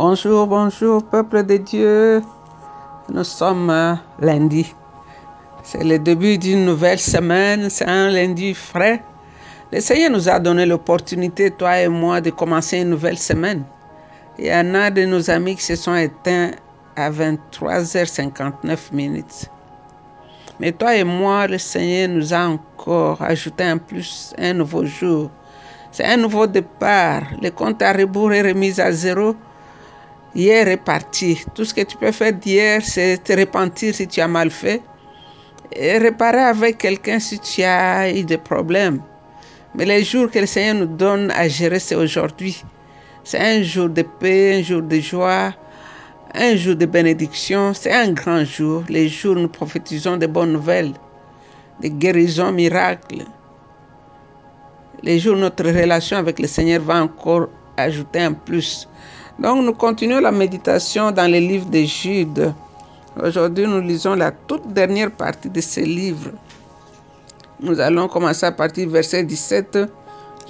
Bonjour, bonjour, peuple de Dieu. Nous sommes euh, lundi. C'est le début d'une nouvelle semaine. C'est un lundi frais. Le Seigneur nous a donné l'opportunité, toi et moi, de commencer une nouvelle semaine. Il y en a de nos amis qui se sont éteints à 23h59 minutes. Mais toi et moi, le Seigneur nous a encore ajouté un plus, un nouveau jour. C'est un nouveau départ. Le compte à rebours est remis à zéro Hier est parti. Tout ce que tu peux faire d'hier, c'est te repentir si tu as mal fait et réparer avec quelqu'un si tu as eu des problèmes. Mais les jours que le Seigneur nous donne à gérer, c'est aujourd'hui. C'est un jour de paix, un jour de joie, un jour de bénédiction. C'est un grand jour. Les jours où nous prophétisons de bonnes nouvelles, de guérisons, miracles. Les jours où notre relation avec le Seigneur va encore ajouter un plus. Donc nous continuons la méditation dans les livres de Jude. Aujourd'hui, nous lisons la toute dernière partie de ce livre. Nous allons commencer à partir du verset 17.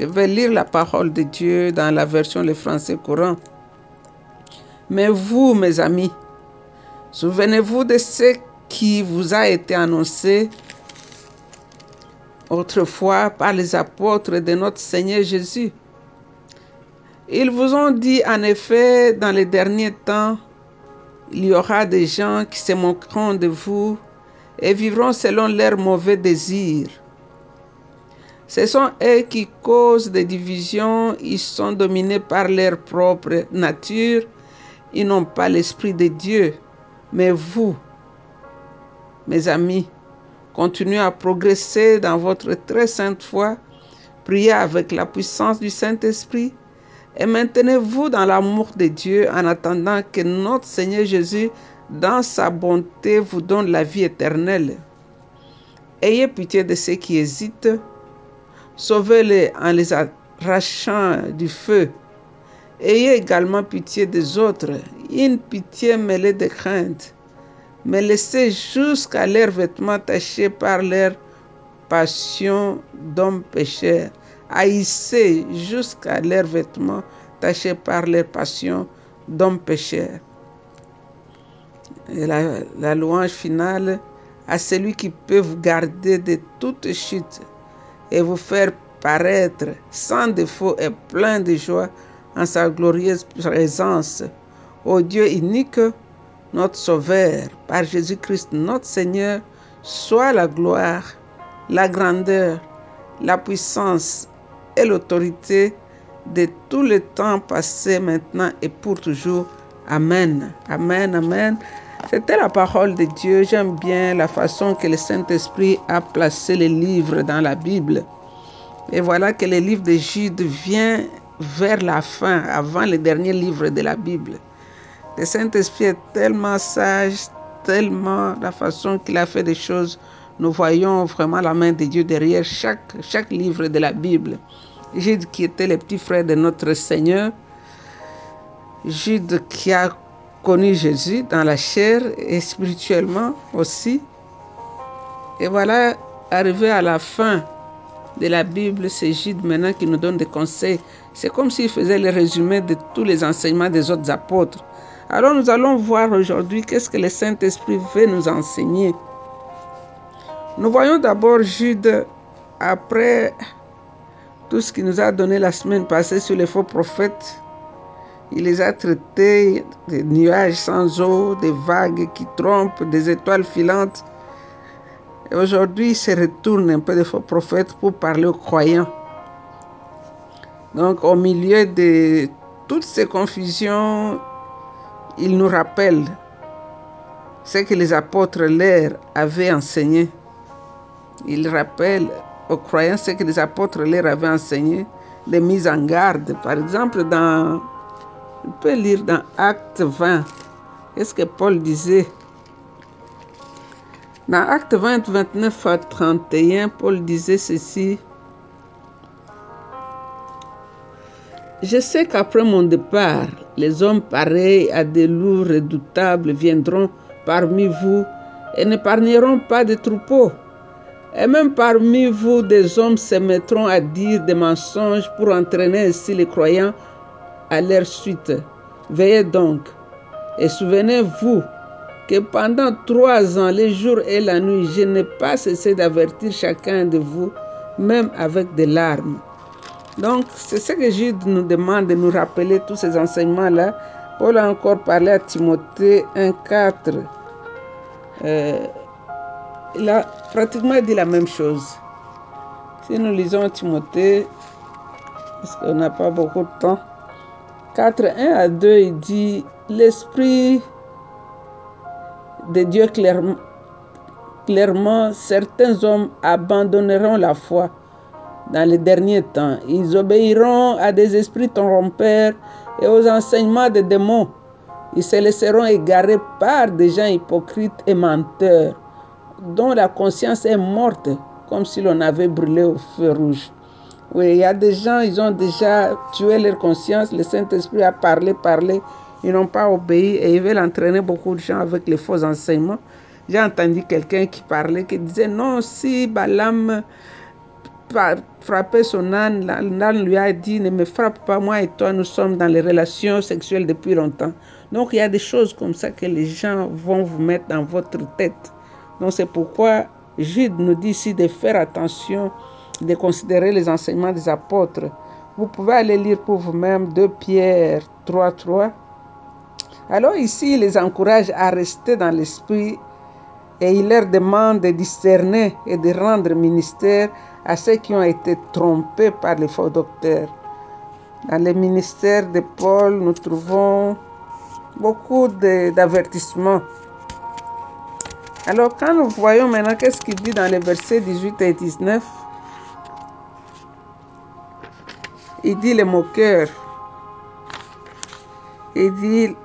Je vais lire la parole de Dieu dans la version le français courant. Mais vous, mes amis, souvenez-vous de ce qui vous a été annoncé autrefois par les apôtres de notre Seigneur Jésus ils vous ont dit en effet, dans les derniers temps, il y aura des gens qui se moqueront de vous et vivront selon leurs mauvais désirs. Ce sont eux qui causent des divisions, ils sont dominés par leur propre nature, ils n'ont pas l'Esprit de Dieu. Mais vous, mes amis, continuez à progresser dans votre très sainte foi, priez avec la puissance du Saint-Esprit, et maintenez-vous dans l'amour de Dieu en attendant que notre Seigneur Jésus, dans sa bonté, vous donne la vie éternelle. Ayez pitié de ceux qui hésitent. Sauvez-les en les arrachant du feu. Ayez également pitié des autres, une pitié mêlée de crainte. Mais laissez jusqu'à leurs vêtements tachés par leur passion d'hommes pécheurs haïssez jusqu'à leurs vêtements tachés par leur passion d'hommes pécheurs. Et la, la, louange finale à celui qui peut vous garder de toute chute et vous faire paraître sans défaut et plein de joie en sa glorieuse présence. Ô Dieu unique, notre Sauveur, par Jésus-Christ notre Seigneur, soit la gloire, la grandeur, la puissance l'autorité de tout le temps passé, maintenant et pour toujours. Amen. Amen. Amen. C'était la parole de Dieu. J'aime bien la façon que le Saint-Esprit a placé les livres dans la Bible. Et voilà que le livre de Jude vient vers la fin, avant le dernier livre de la Bible. Le Saint-Esprit est tellement sage, tellement la façon qu'il a fait des choses. Nous voyons vraiment la main de Dieu derrière chaque, chaque livre de la Bible. Jude qui était le petit frère de notre Seigneur, Jude qui a connu Jésus dans la chair et spirituellement aussi. Et voilà, arrivé à la fin de la Bible, c'est Jude maintenant qui nous donne des conseils. C'est comme s'il faisait le résumé de tous les enseignements des autres apôtres. Alors nous allons voir aujourd'hui qu'est-ce que le Saint-Esprit veut nous enseigner. Nous voyons d'abord Jude après tout ce qu'il nous a donné la semaine passée sur les faux prophètes, il les a traités des nuages sans eau, des vagues qui trompent, des étoiles filantes. Et aujourd'hui, il se retourne un peu des faux prophètes pour parler aux croyants. Donc, au milieu de toutes ces confusions, il nous rappelle ce que les apôtres leur avaient enseigné. Il rappelle aux croyants ce que les apôtres leur avaient enseigné, les mises en garde. Par exemple, dans, on peut lire dans Acte 20, qu'est-ce que Paul disait? Dans Acte 20, 29 à 31, Paul disait ceci. Je sais qu'après mon départ, les hommes pareils à des loups redoutables viendront parmi vous et n'épargneront pas de troupeaux. Et même parmi vous, des hommes se mettront à dire des mensonges pour entraîner ainsi les croyants à leur suite. Veillez donc et souvenez-vous que pendant trois ans, les jours et la nuit, je n'ai pas cessé d'avertir chacun de vous, même avec des larmes. Donc, c'est ce que Jude nous demande de nous rappeler tous ces enseignements-là. Paul a encore parlé à Timothée 1.4. Euh, il a pratiquement dit la même chose. Si nous lisons Timothée, parce qu'on n'a pas beaucoup de temps, 4, 1 à 2, il dit, l'Esprit de Dieu clairement, clairement, certains hommes abandonneront la foi dans les derniers temps. Ils obéiront à des esprits trompeurs et aux enseignements des démons. Ils se laisseront égarer par des gens hypocrites et menteurs, dont la conscience est morte, comme si l'on avait brûlé au feu rouge. Oui, il y a des gens, ils ont déjà tué leur conscience, le Saint-Esprit a parlé, parlé, ils n'ont pas obéi et ils veulent entraîner beaucoup de gens avec les faux enseignements. J'ai entendu quelqu'un qui parlait, qui disait non, si Balaam frappait son âne, l'âne lui a dit ne me frappe pas, moi et toi, nous sommes dans les relations sexuelles depuis longtemps. Donc il y a des choses comme ça que les gens vont vous mettre dans votre tête. Donc c'est pourquoi Jude nous dit ici de faire attention, de considérer les enseignements des apôtres. Vous pouvez aller lire pour vous-même 2 Pierre 3, 3. Alors ici, il les encourage à rester dans l'esprit et il leur demande de discerner et de rendre ministère à ceux qui ont été trompés par les faux docteurs. Dans le ministère de Paul, nous trouvons beaucoup d'avertissements. Alors quand nous voyons maintenant qu'est-ce qu'il dit dans les versets 18 et 19, il dit les moqueurs. Il dit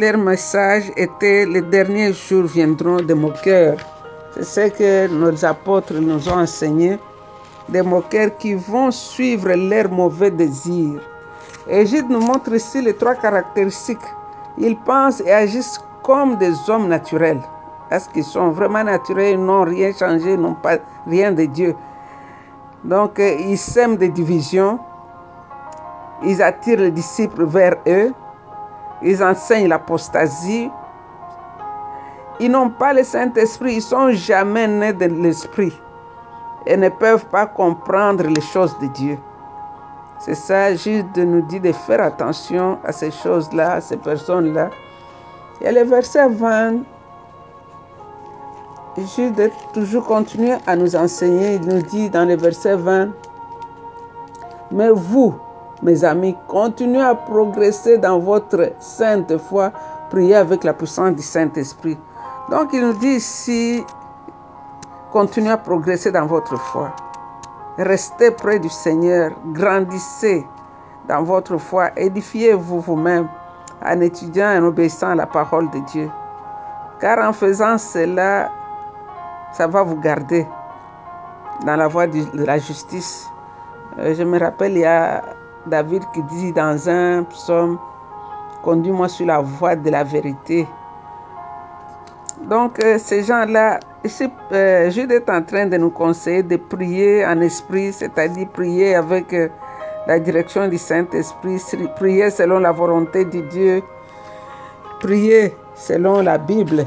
leur message était les derniers jours viendront des moqueurs. C'est ce que nos apôtres nous ont enseigné. Des moqueurs qui vont suivre leurs mauvais désirs. Et Jude nous montre ici les trois caractéristiques. Ils pensent et agissent comme des hommes naturels. Parce qu'ils sont vraiment naturels, ils n'ont rien changé, n'ont pas rien de Dieu. Donc, euh, ils sèment des divisions. Ils attirent les disciples vers eux ils enseignent l'apostasie. Ils n'ont pas le Saint-Esprit, ils sont jamais nés de l'Esprit et ne peuvent pas comprendre les choses de Dieu. C'est ça, Jude nous dit de faire attention à ces choses-là, à ces personnes-là. Et le verset 20, Jude toujours continue à nous enseigner. Il nous dit dans le verset 20, Mais vous, mes amis, continuez à progresser dans votre sainte foi, priez avec la puissance du Saint-Esprit. Donc il nous dit ici, continuez à progresser dans votre foi. Restez près du Seigneur, grandissez dans votre foi, édifiez-vous vous-même en étudiant et en obéissant à la parole de Dieu. Car en faisant cela, ça va vous garder dans la voie de la justice. Euh, je me rappelle, il y a David qui dit dans un psaume, conduis-moi sur la voie de la vérité. Donc euh, ces gens-là, euh, Jude est en train de nous conseiller de prier en esprit, c'est-à-dire prier avec la direction du Saint-Esprit, prier selon la volonté de Dieu, prier selon la Bible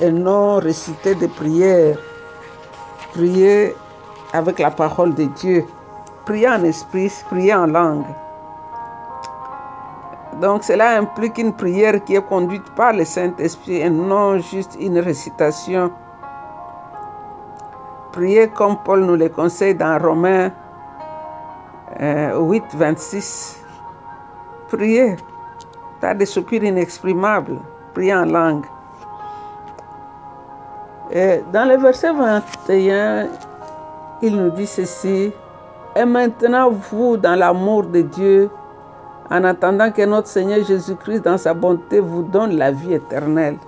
et non réciter des prières, prier avec la parole de Dieu, prier en esprit, prier en langue. Donc cela implique une prière qui est conduite par le Saint-Esprit et non juste une récitation. Prier comme Paul nous le conseille dans Romains 8, 26. Prier, pas des soupirs inexprimables, prier en langue. Et dans le verset 21, il nous dit ceci, Et maintenant vous, dans l'amour de Dieu, en attendant que notre Seigneur Jésus-Christ, dans sa bonté, vous donne la vie éternelle.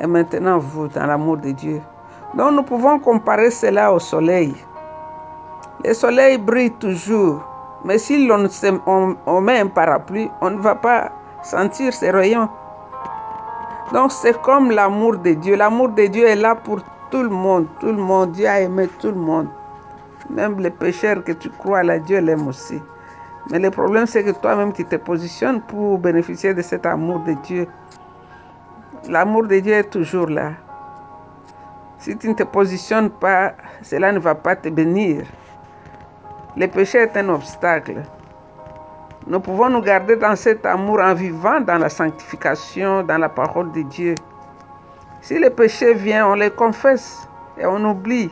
Et maintenant, vous, dans l'amour de Dieu. Donc, nous pouvons comparer cela au soleil. Le soleil brille toujours, mais si l'on on, met un parapluie, on ne va pas sentir ses rayons. Donc, c'est comme l'amour de Dieu. L'amour de Dieu est là pour tout le monde. Tout le monde. Dieu a aimé tout le monde. Même les pécheurs que tu crois là, Dieu l'aime aussi. Mais le problème, c'est que toi-même, tu te positionnes pour bénéficier de cet amour de Dieu. L'amour de Dieu est toujours là. Si tu ne te positionnes pas, cela ne va pas te bénir. Le péché est un obstacle. Nous pouvons nous garder dans cet amour en vivant dans la sanctification, dans la parole de Dieu. Si le péché vient, on les confesse et on oublie.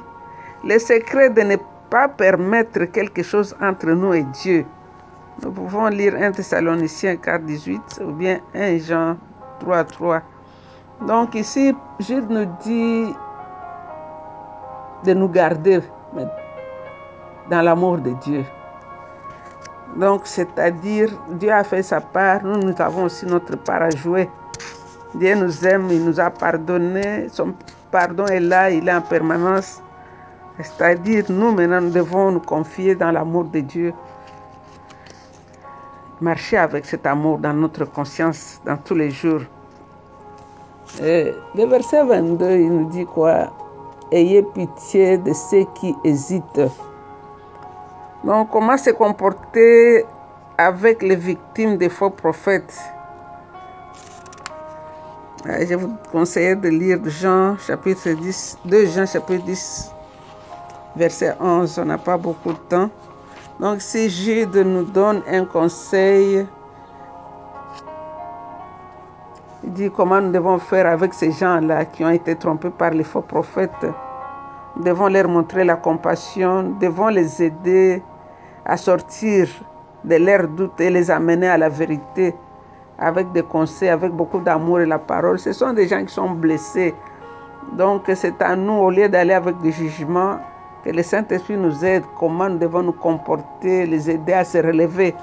Le secret de ne pas permettre quelque chose entre nous et Dieu. Nous pouvons lire 1 Thessaloniciens 4, 18 ou bien 1 Jean 3, 3. Donc ici, Jude nous dit de nous garder dans l'amour de Dieu. Donc, c'est-à-dire, Dieu a fait sa part, nous, nous avons aussi notre part à jouer. Dieu nous aime, il nous a pardonné, son pardon est là, il est en permanence. C'est-à-dire, nous maintenant, nous devons nous confier dans l'amour de Dieu. Marcher avec cet amour dans notre conscience, dans tous les jours. Et le verset 22, il nous dit quoi? Ayez pitié de ceux qui hésitent. Donc, comment se comporter avec les victimes des faux prophètes? Je vous conseille de lire Jean chapitre 10, 2 Jean chapitre 10, verset 11. On n'a pas beaucoup de temps. Donc, si Jude nous donne un conseil, il dit comment nous devons faire avec ces gens-là qui ont été trompés par les faux prophètes. Nous devons leur montrer la compassion, nous devons les aider à sortir de leurs doutes et les amener à la vérité avec des conseils, avec beaucoup d'amour et la parole. Ce sont des gens qui sont blessés. Donc c'est à nous, au lieu d'aller avec des jugements, que le Saint-Esprit nous aide, comment nous devons nous comporter, les aider à se relever.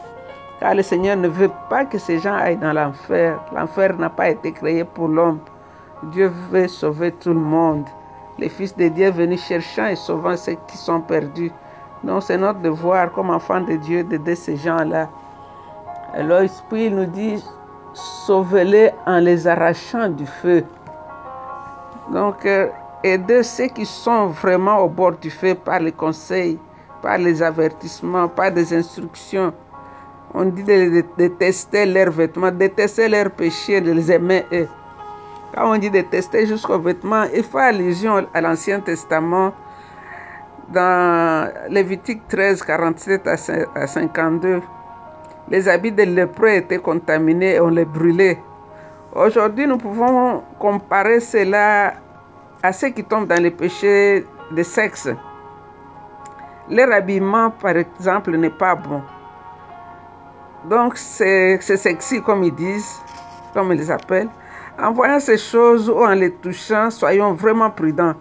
Car le Seigneur ne veut pas que ces gens aillent dans l'enfer. L'enfer n'a pas été créé pour l'homme. Dieu veut sauver tout le monde. Le Fils de Dieu est venu cherchant et sauvant ceux qui sont perdus. Donc c'est notre devoir comme enfants de Dieu d'aider ces gens-là. Alors l'Esprit nous dit, sauvez-les en les arrachant du feu. Donc euh, aider ceux qui sont vraiment au bord du feu par les conseils, par les avertissements, par des instructions. On dit de, détester leurs vêtements, détester leurs péchés, de les aimer eux. Quand on dit détester jusqu'aux vêtements, il faut allusion à l'Ancien Testament dans Lévitique 13, 47 à 52. Les habits des lépreux étaient contaminés et on les brûlait. Aujourd'hui, nous pouvons comparer cela à ceux qui tombent dans les péchés de sexe. Leur habillement, par exemple, n'est pas bon. Donc, c'est sexy, comme ils disent, comme ils les appellent. En voyant ces choses ou en les touchant, soyons vraiment prudents.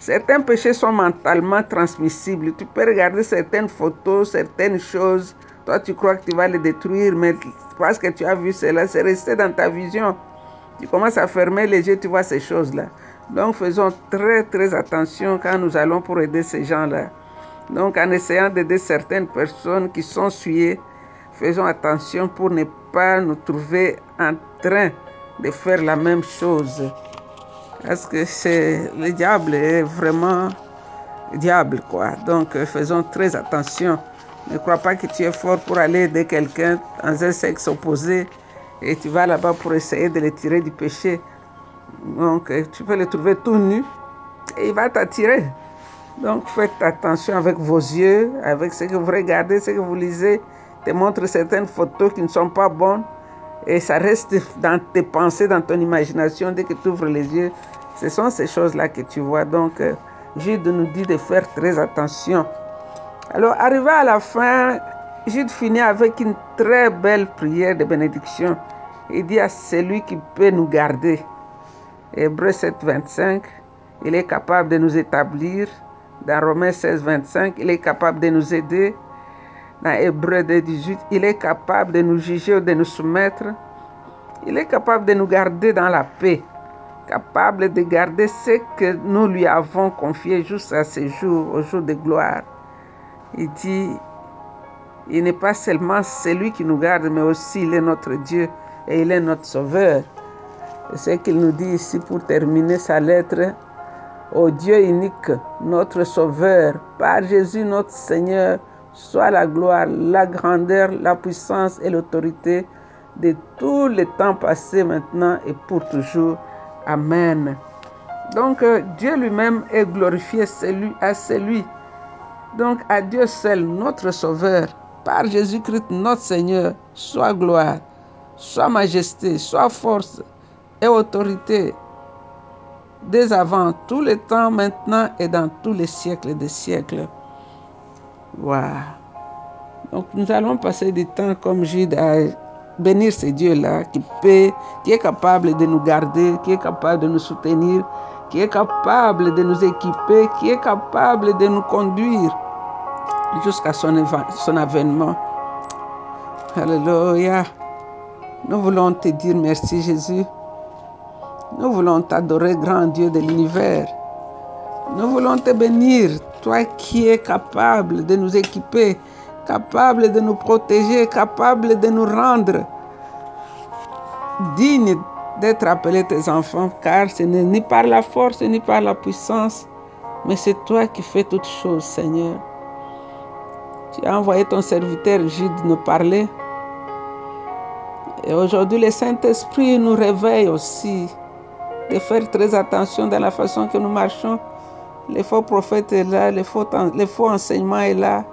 Certains péchés sont mentalement transmissibles. Tu peux regarder certaines photos, certaines choses. Toi, tu crois que tu vas les détruire, mais parce que tu as vu cela, c'est resté dans ta vision. Tu commences à fermer les yeux, tu vois ces choses-là. Donc, faisons très, très attention quand nous allons pour aider ces gens-là. Donc, en essayant d'aider certaines personnes qui sont souillées, faisons attention pour ne pas nous trouver en train de faire la même chose. Parce que c'est le diable est vraiment diable quoi? Donc euh, faisons très attention. Ne crois pas que tu es fort pour aller aider quelqu'un dans un sexe opposé et tu vas là-bas pour essayer de le tirer du péché. Donc euh, tu peux le trouver tout nu et il va t'attirer. Donc faites attention avec vos yeux, avec ce que vous regardez, ce que vous lisez. Te montre certaines photos qui ne sont pas bonnes et ça reste dans tes pensées, dans ton imagination, dès que tu ouvres les yeux. Ce sont ces choses-là que tu vois. Donc, euh, Jude nous dit de faire très attention. Alors, arrivé à la fin, Jude finit avec une très belle prière de bénédiction. Il dit à celui qui peut nous garder. Hébreu 7, 25, il est capable de nous établir. Dans Romains 16, 25, il est capable de nous aider dans Hébreu 18, il est capable de nous juger ou de nous soumettre. Il est capable de nous garder dans la paix, capable de garder ce que nous lui avons confié jusqu'à ce jour, au jour de gloire. Il dit, il n'est pas seulement celui qui nous garde, mais aussi il est notre Dieu et il est notre Sauveur. C'est ce qu'il nous dit ici pour terminer sa lettre. Au Dieu unique, notre Sauveur, par Jésus notre Seigneur, soit la gloire, la grandeur, la puissance et l'autorité de tous les temps passés maintenant et pour toujours. Amen. Donc euh, Dieu lui-même est glorifié à celui. Donc à Dieu seul, notre Sauveur, par Jésus-Christ notre Seigneur, soit gloire, soit majesté, soit force et autorité, dès avant tous les temps, maintenant et dans tous les siècles des siècles. Wow. Donc nous allons passer du temps comme Jude à bénir ce Dieu-là qui peut, qui est capable de nous garder, qui est capable de nous soutenir, qui est capable de nous équiper, qui est capable de nous conduire jusqu'à son, son avènement. Alléluia. Nous voulons te dire merci Jésus. Nous voulons t'adorer, grand Dieu de l'univers. Nous voulons te bénir, toi qui es capable de nous équiper, capable de nous protéger, capable de nous rendre dignes d'être appelés tes enfants, car ce n'est ni par la force ni par la puissance, mais c'est toi qui fais toutes choses, Seigneur. Tu as envoyé ton serviteur Jude nous parler. Et aujourd'hui, le Saint-Esprit nous réveille aussi de faire très attention dans la façon que nous marchons. Le faux prophète est là, le faux, le faux enseignement est là.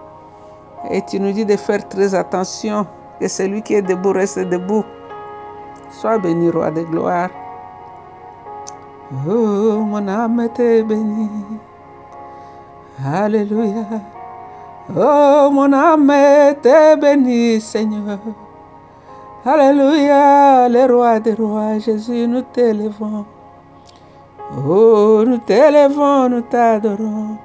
Et tu nous dis de faire très attention, que celui qui est debout reste debout. Sois béni, roi de gloire. Oh, mon âme est bénie. Alléluia. Oh, mon âme est bénie, Seigneur. Alléluia, le roi des rois, Jésus, nous t'élevons. Oh, nous t'élevons, nous t'adorons.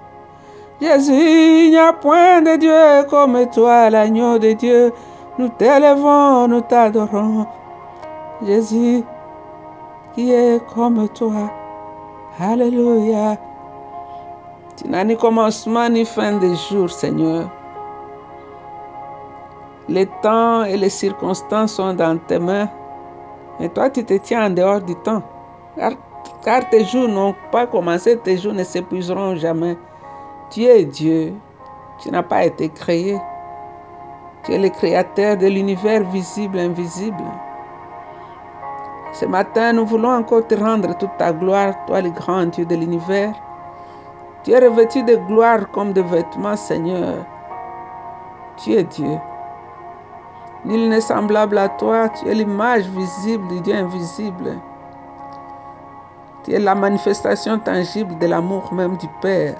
Jésus, il n'y a point de Dieu comme toi, l'agneau de Dieu. Nous t'élevons, nous t'adorons. Jésus, qui est comme toi. Alléluia. Tu n'as ni commencement ni fin de jour, Seigneur. Les temps et les circonstances sont dans tes mains. Et toi, tu te tiens en dehors du temps. Car, tes jours n'ont pas commencé, tes jours ne s'épuiseront jamais. Tu es Dieu. Tu n'as pas été créé. Tu es le créateur de l'univers visible et invisible. Ce matin, nous voulons encore te rendre toute ta gloire, toi le grand Dieu de l'univers. Tu es revêtu de gloire comme de vêtements, Seigneur. Tu es Dieu. Nul n'est semblable à toi. Tu es l'image visible du Dieu invisible. Tu es la manifestation tangible de l'amour même du Père.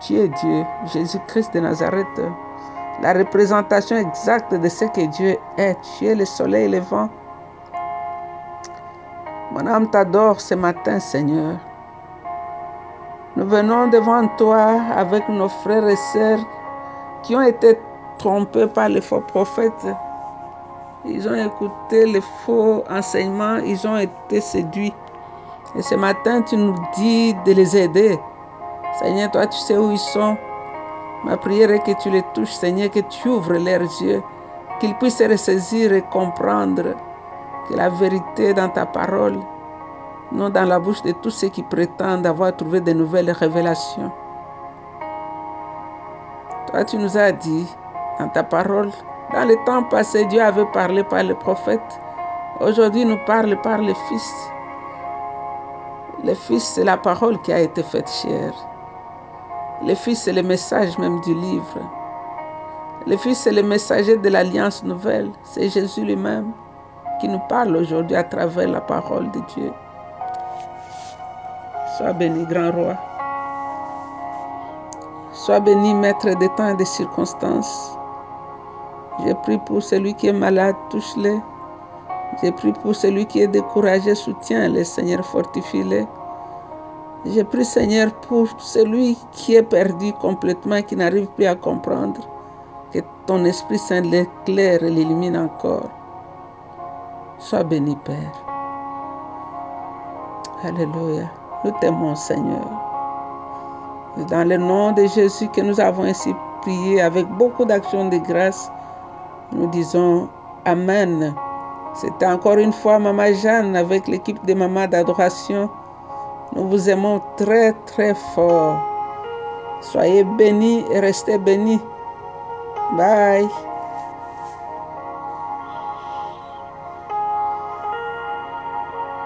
Tu es Dieu, Jésus-Christ de Nazareth, la représentation exacte de ce que Dieu est. Tu es le soleil levant. Mon âme t'adore ce matin, Seigneur. Nous venons devant toi avec nos frères et sœurs qui ont été trompés par les faux prophètes. Ils ont écouté les faux enseignements, ils ont été séduits. Et ce matin, tu nous dis de les aider. Seigneur, toi, tu sais où ils sont. Ma prière est que tu les touches, Seigneur, que tu ouvres leurs yeux, qu'ils puissent se ressaisir et comprendre que la vérité est dans ta parole, non dans la bouche de tous ceux qui prétendent avoir trouvé de nouvelles révélations. Toi, tu nous as dit dans ta parole, dans le temps passé, Dieu avait parlé par le prophète. Aujourd'hui, il nous parle par le Fils. Le Fils, c'est la parole qui a été faite chère. Le Fils, c'est le message même du livre. Le Fils, c'est le messager de l'Alliance nouvelle. C'est Jésus lui-même qui nous parle aujourd'hui à travers la parole de Dieu. Sois béni, grand roi. Sois béni, maître des temps et des circonstances. J'ai pris pour celui qui est malade, touche-le. J'ai pris pour celui qui est découragé, soutiens-le, Seigneur, fortifie-le. J'ai pris, Seigneur, pour celui qui est perdu complètement, qui n'arrive plus à comprendre, que ton Esprit Saint l'éclaire et l'illumine encore. Sois béni, Père. Alléluia. Nous t'aimons, Seigneur. Dans le nom de Jésus que nous avons ainsi prié avec beaucoup d'actions de grâce, nous disons Amen. C'était encore une fois Maman Jeanne avec l'équipe de Maman d'adoration. Nous vous aimons très très fort. Soyez bénis et restez bénis. Bye.